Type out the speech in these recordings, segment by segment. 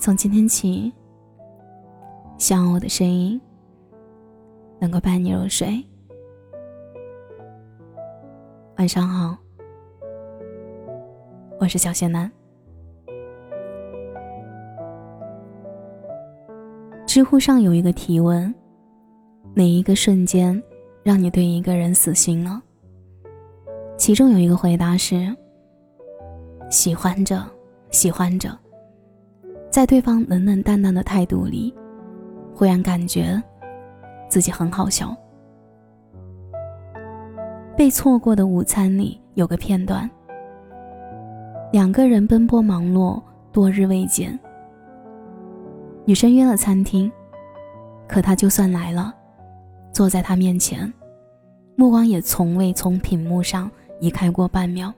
从今天起，希望我的声音能够伴你入睡。晚上好，我是小仙男。知乎上有一个提问：哪一个瞬间让你对一个人死心了？其中有一个回答是：喜欢着，喜欢着。在对方冷冷淡淡的态度里，忽然感觉自己很好笑。被错过的午餐里有个片段：两个人奔波忙碌多日未见，女生约了餐厅，可他就算来了，坐在他面前，目光也从未从屏幕上移开过半秒。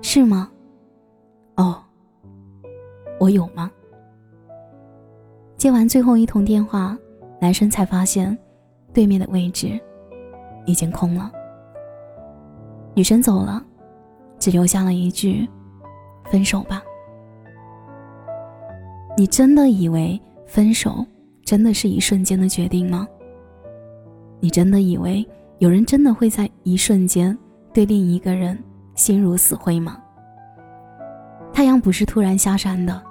是吗？哦。我有吗？接完最后一通电话，男生才发现，对面的位置已经空了。女生走了，只留下了一句：“分手吧。”你真的以为分手真的是一瞬间的决定吗？你真的以为有人真的会在一瞬间对另一个人心如死灰吗？太阳不是突然下山的。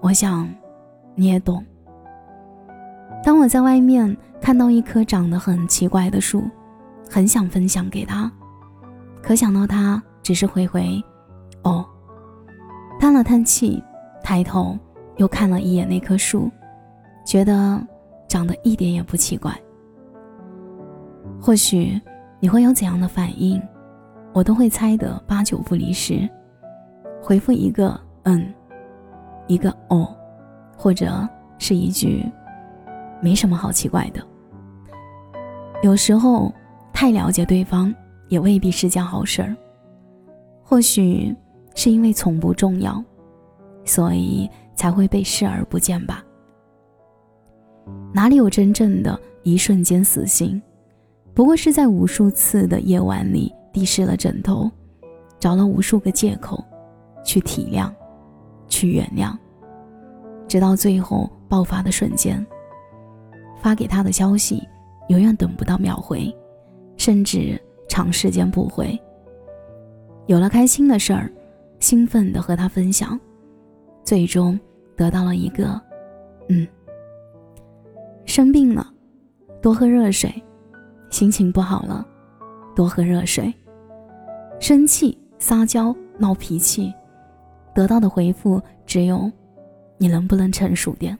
我想，你也懂。当我在外面看到一棵长得很奇怪的树，很想分享给他，可想到他只是回回“哦”，叹了叹气，抬头又看了一眼那棵树，觉得长得一点也不奇怪。或许你会有怎样的反应，我都会猜得八九不离十，回复一个“嗯”。一个哦，或者是一句，没什么好奇怪的。有时候太了解对方也未必是件好事儿。或许是因为从不重要，所以才会被视而不见吧。哪里有真正的一瞬间死心？不过是在无数次的夜晚里低视了枕头，找了无数个借口，去体谅。去原谅，直到最后爆发的瞬间。发给他的消息，永远等不到秒回，甚至长时间不回。有了开心的事儿，兴奋的和他分享，最终得到了一个“嗯”。生病了，多喝热水；心情不好了，多喝热水；生气、撒娇、闹脾气。得到的回复只有：“你能不能成熟点？”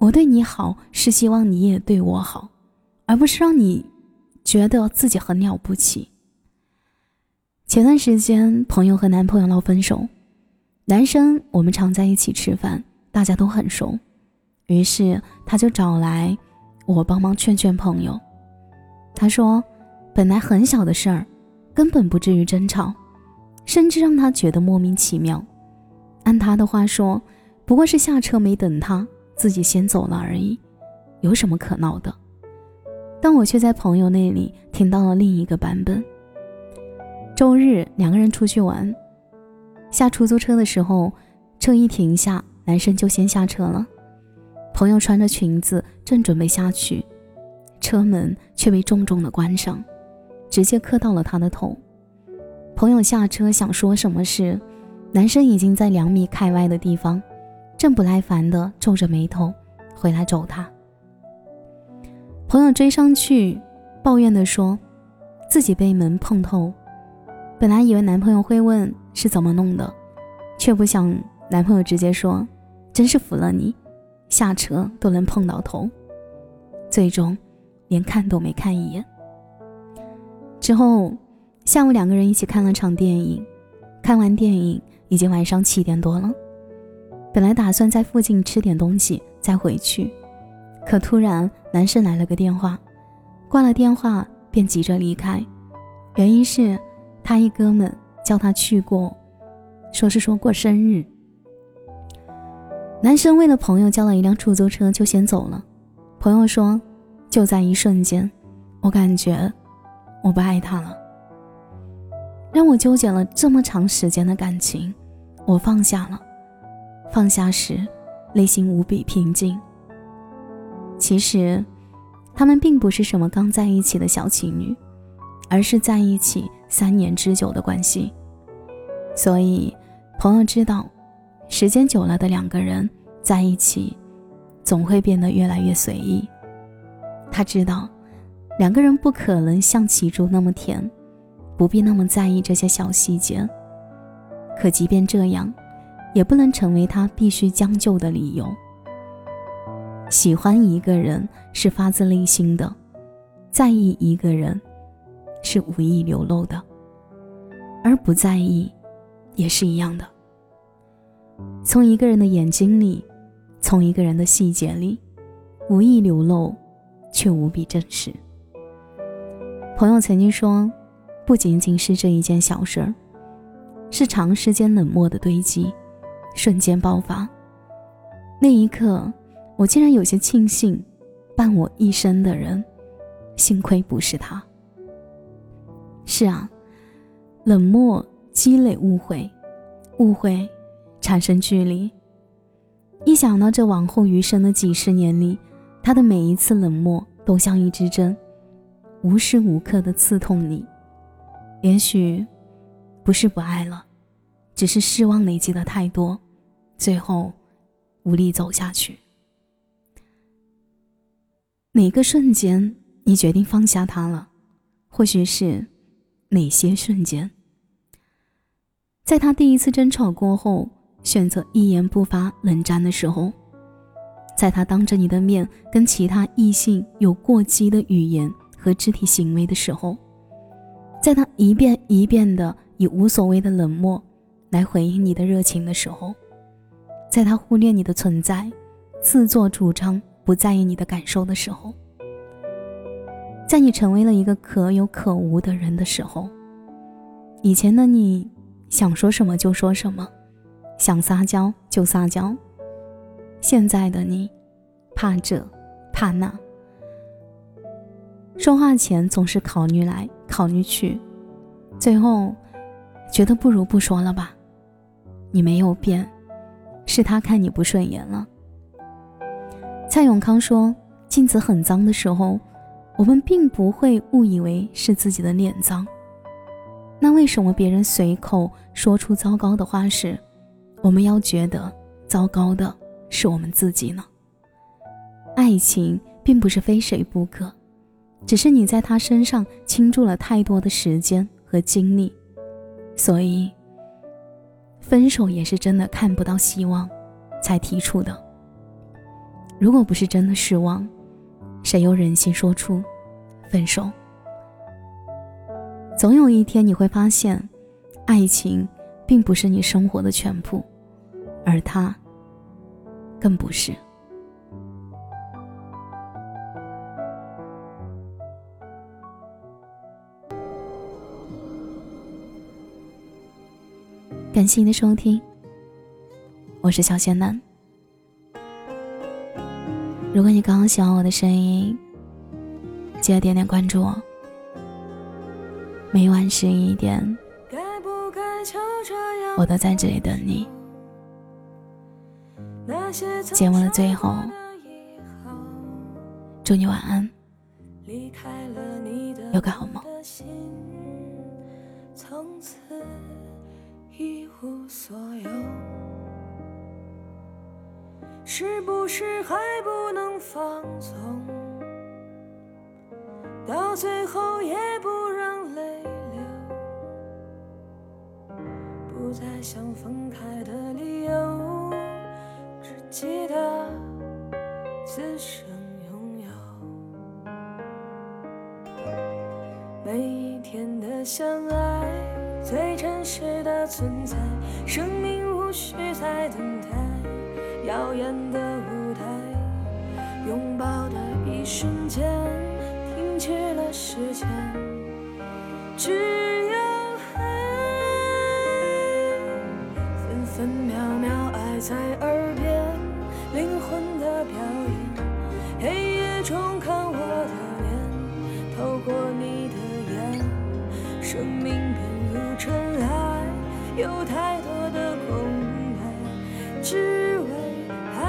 我对你好是希望你也对我好，而不是让你觉得自己很了不起。前段时间，朋友和男朋友闹分手，男生我们常在一起吃饭，大家都很熟，于是他就找来我帮忙劝劝朋友。他说：“本来很小的事儿，根本不至于争吵。”甚至让他觉得莫名其妙。按他的话说，不过是下车没等他，自己先走了而已，有什么可闹的？但我却在朋友那里听到了另一个版本。周日两个人出去玩，下出租车的时候，车一停下，男生就先下车了。朋友穿着裙子正准备下去，车门却被重重的关上，直接磕到了他的头。朋友下车想说什么时，男生已经在两米开外的地方，正不耐烦地皱着眉头回来找他。朋友追上去，抱怨地说：“自己被门碰透。”本来以为男朋友会问是怎么弄的，却不想男朋友直接说：“真是服了你，下车都能碰到头。”最终，连看都没看一眼。之后。下午两个人一起看了场电影，看完电影已经晚上七点多了。本来打算在附近吃点东西再回去，可突然男生来了个电话，挂了电话便急着离开，原因是他一哥们叫他去过，说是说过生日。男生为了朋友叫了一辆出租车就先走了。朋友说，就在一瞬间，我感觉我不爱他了。让我纠结了这么长时间的感情，我放下了，放下时，内心无比平静。其实，他们并不是什么刚在一起的小情侣，而是在一起三年之久的关系。所以，朋友知道，时间久了的两个人在一起，总会变得越来越随意。他知道，两个人不可能像起初那么甜，不必那么在意这些小细节。可即便这样，也不能成为他必须将就的理由。喜欢一个人是发自内心的，在意一个人是无意流露的，而不在意。也是一样的。从一个人的眼睛里，从一个人的细节里，无意流露，却无比真实。朋友曾经说，不仅仅是这一件小事儿，是长时间冷漠的堆积，瞬间爆发。那一刻，我竟然有些庆幸，伴我一生的人，幸亏不是他。是啊，冷漠。积累误会，误会产生距离。一想到这往后余生的几十年里，他的每一次冷漠都像一支针，无时无刻的刺痛你。也许不是不爱了，只是失望累积的太多，最后无力走下去。哪个瞬间你决定放下他了？或许是哪些瞬间？在他第一次争吵过后，选择一言不发、冷战的时候；在他当着你的面跟其他异性有过激的语言和肢体行为的时候；在他一遍一遍的以无所谓的冷漠来回应你的热情的时候；在他忽略你的存在、自作主张不在意你的感受的时候；在你成为了一个可有可无的人的时候，以前的你。想说什么就说什么，想撒娇就撒娇。现在的你，怕这怕那，说话前总是考虑来考虑去，最后觉得不如不说了吧。你没有变，是他看你不顺眼了。蔡永康说：“镜子很脏的时候，我们并不会误以为是自己的脸脏。”那为什么别人随口说出糟糕的话时，我们要觉得糟糕的是我们自己呢？爱情并不是非谁不可，只是你在他身上倾注了太多的时间和精力，所以分手也是真的看不到希望才提出的。如果不是真的失望，谁又忍心说出分手？总有一天你会发现，爱情并不是你生活的全部，而他更不是。感谢您的收听，我是小仙男。如果你刚刚喜欢我的声音，记得点点关注我。每晚十一点，我都在这里等你。节目的最后，祝你晚安，有个好梦。一无所有是不是还不能放纵？到最后也不让泪流。不再想分开的理由，只记得此生拥有。每一天的相爱，最真实存在。生命无需再等待，耀眼的舞台，拥抱的一瞬间，停止了时间。只有爱，分分秒秒爱在耳边，灵魂的表演。黑夜中看我的脸，透过你的眼，生命变，有太多的空白，只为爱。